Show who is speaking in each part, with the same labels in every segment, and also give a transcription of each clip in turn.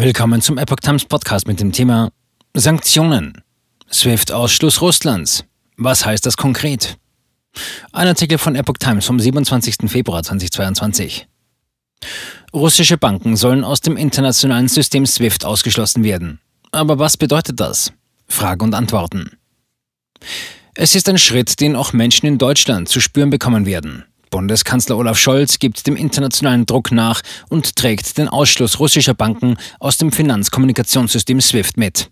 Speaker 1: Willkommen zum Epoch Times Podcast mit dem Thema Sanktionen. SWIFT-Ausschluss Russlands. Was heißt das konkret? Ein Artikel von Epoch Times vom 27. Februar 2022. Russische Banken sollen aus dem internationalen System SWIFT ausgeschlossen werden. Aber was bedeutet das? Frage und Antworten. Es ist ein Schritt, den auch Menschen in Deutschland zu spüren bekommen werden. Bundeskanzler Olaf Scholz gibt dem internationalen Druck nach und trägt den Ausschluss russischer Banken aus dem Finanzkommunikationssystem SWIFT mit.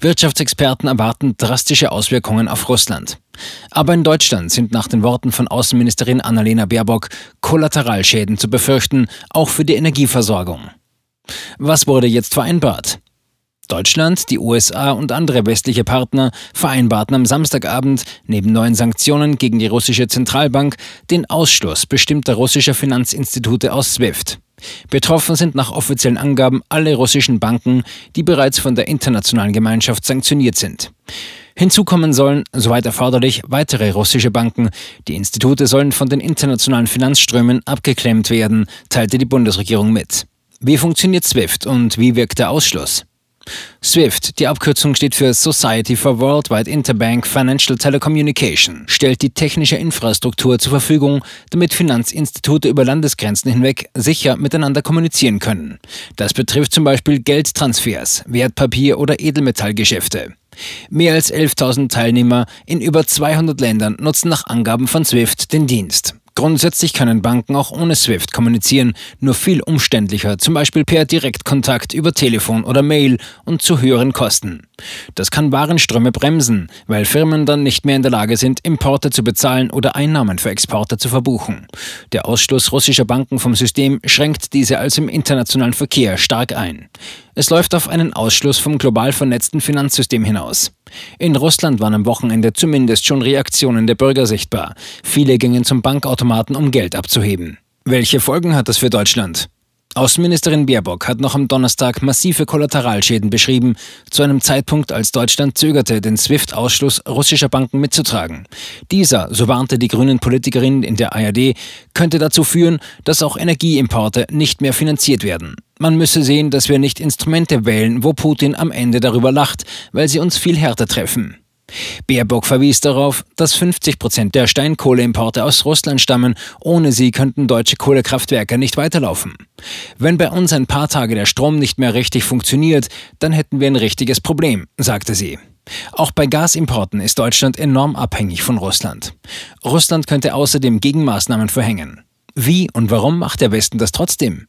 Speaker 1: Wirtschaftsexperten erwarten drastische Auswirkungen auf Russland. Aber in Deutschland sind nach den Worten von Außenministerin Annalena Baerbock Kollateralschäden zu befürchten, auch für die Energieversorgung. Was wurde jetzt vereinbart? Deutschland, die USA und andere westliche Partner vereinbarten am Samstagabend neben neuen Sanktionen gegen die russische Zentralbank den Ausschluss bestimmter russischer Finanzinstitute aus SWIFT. Betroffen sind nach offiziellen Angaben alle russischen Banken, die bereits von der internationalen Gemeinschaft sanktioniert sind. Hinzu kommen sollen, soweit erforderlich, weitere russische Banken. Die Institute sollen von den internationalen Finanzströmen abgeklemmt werden, teilte die Bundesregierung mit. Wie funktioniert SWIFT und wie wirkt der Ausschluss? SWIFT, die Abkürzung steht für Society for Worldwide Interbank Financial Telecommunication, stellt die technische Infrastruktur zur Verfügung, damit Finanzinstitute über Landesgrenzen hinweg sicher miteinander kommunizieren können. Das betrifft zum Beispiel Geldtransfers, Wertpapier- oder Edelmetallgeschäfte. Mehr als 11.000 Teilnehmer in über 200 Ländern nutzen nach Angaben von SWIFT den Dienst. Grundsätzlich können Banken auch ohne SWIFT kommunizieren, nur viel umständlicher, zum Beispiel per Direktkontakt über Telefon oder Mail und zu höheren Kosten. Das kann Warenströme bremsen, weil Firmen dann nicht mehr in der Lage sind, Importe zu bezahlen oder Einnahmen für Exporte zu verbuchen. Der Ausschluss russischer Banken vom System schränkt diese also im internationalen Verkehr stark ein. Es läuft auf einen Ausschluss vom global vernetzten Finanzsystem hinaus. In Russland waren am Wochenende zumindest schon Reaktionen der Bürger sichtbar. Viele gingen zum Bankautomaten, um Geld abzuheben. Welche Folgen hat das für Deutschland? Außenministerin Baerbock hat noch am Donnerstag massive Kollateralschäden beschrieben, zu einem Zeitpunkt, als Deutschland zögerte, den SWIFT-Ausschluss russischer Banken mitzutragen. Dieser, so warnte die grünen Politikerin in der ARD, könnte dazu führen, dass auch Energieimporte nicht mehr finanziert werden. Man müsse sehen, dass wir nicht Instrumente wählen, wo Putin am Ende darüber lacht, weil sie uns viel härter treffen. Baerbock verwies darauf, dass 50 Prozent der Steinkohleimporte aus Russland stammen. Ohne sie könnten deutsche Kohlekraftwerke nicht weiterlaufen. Wenn bei uns ein paar Tage der Strom nicht mehr richtig funktioniert, dann hätten wir ein richtiges Problem, sagte sie. Auch bei Gasimporten ist Deutschland enorm abhängig von Russland. Russland könnte außerdem Gegenmaßnahmen verhängen. Wie und warum macht der Westen das trotzdem?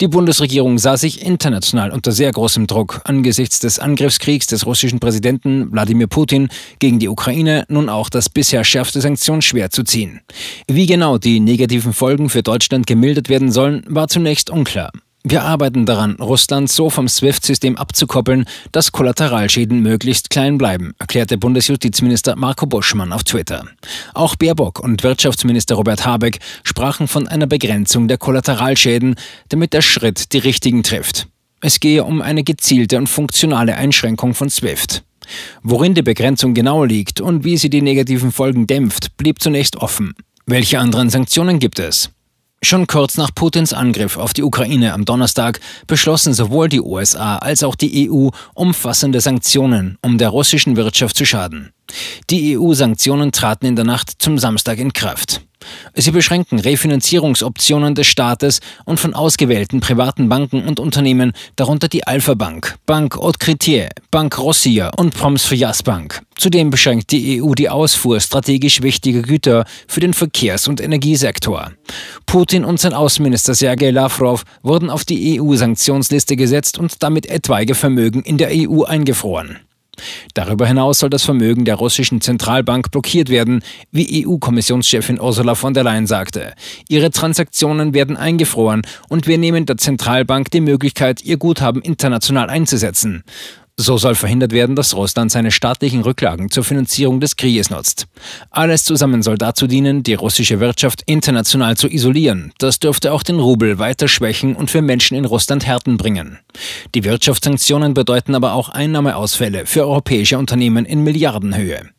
Speaker 1: Die Bundesregierung sah sich international unter sehr großem Druck angesichts des Angriffskriegs des russischen Präsidenten Wladimir Putin gegen die Ukraine nun auch das bisher schärfste Sanktionsschwert zu ziehen. Wie genau die negativen Folgen für Deutschland gemildert werden sollen, war zunächst unklar. Wir arbeiten daran, Russland so vom SWIFT-System abzukoppeln, dass Kollateralschäden möglichst klein bleiben, erklärte Bundesjustizminister Marco Buschmann auf Twitter. Auch Baerbock und Wirtschaftsminister Robert Habeck sprachen von einer Begrenzung der Kollateralschäden, damit der Schritt die richtigen trifft. Es gehe um eine gezielte und funktionale Einschränkung von SWIFT. Worin die Begrenzung genau liegt und wie sie die negativen Folgen dämpft, blieb zunächst offen. Welche anderen Sanktionen gibt es? Schon kurz nach Putins Angriff auf die Ukraine am Donnerstag beschlossen sowohl die USA als auch die EU umfassende Sanktionen, um der russischen Wirtschaft zu schaden. Die EU-Sanktionen traten in der Nacht zum Samstag in Kraft. Sie beschränken Refinanzierungsoptionen des Staates und von ausgewählten privaten Banken und Unternehmen, darunter die Alpha Bank, Bank Haute Critier, Bank Rossier und Promsfrias Bank. Zudem beschränkt die EU die Ausfuhr strategisch wichtiger Güter für den Verkehrs- und Energiesektor. Putin und sein Außenminister Sergei Lavrov wurden auf die EU-Sanktionsliste gesetzt und damit etwaige Vermögen in der EU eingefroren. Darüber hinaus soll das Vermögen der russischen Zentralbank blockiert werden, wie EU-Kommissionschefin Ursula von der Leyen sagte. Ihre Transaktionen werden eingefroren und wir nehmen der Zentralbank die Möglichkeit, ihr Guthaben international einzusetzen. So soll verhindert werden, dass Russland seine staatlichen Rücklagen zur Finanzierung des Krieges nutzt. Alles zusammen soll dazu dienen, die russische Wirtschaft international zu isolieren. Das dürfte auch den Rubel weiter schwächen und für Menschen in Russland Härten bringen. Die Wirtschaftssanktionen bedeuten aber auch Einnahmeausfälle für europäische Unternehmen in Milliardenhöhe.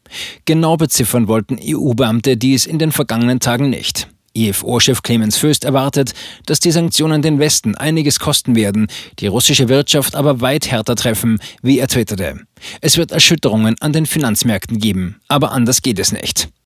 Speaker 1: Genau beziffern wollten EU-Beamte dies in den vergangenen Tagen nicht. IFO-Chef Clemens Föst erwartet, dass die Sanktionen den Westen einiges kosten werden, die russische Wirtschaft aber weit härter treffen, wie er twitterte. Es wird Erschütterungen an den Finanzmärkten geben, aber anders geht es nicht.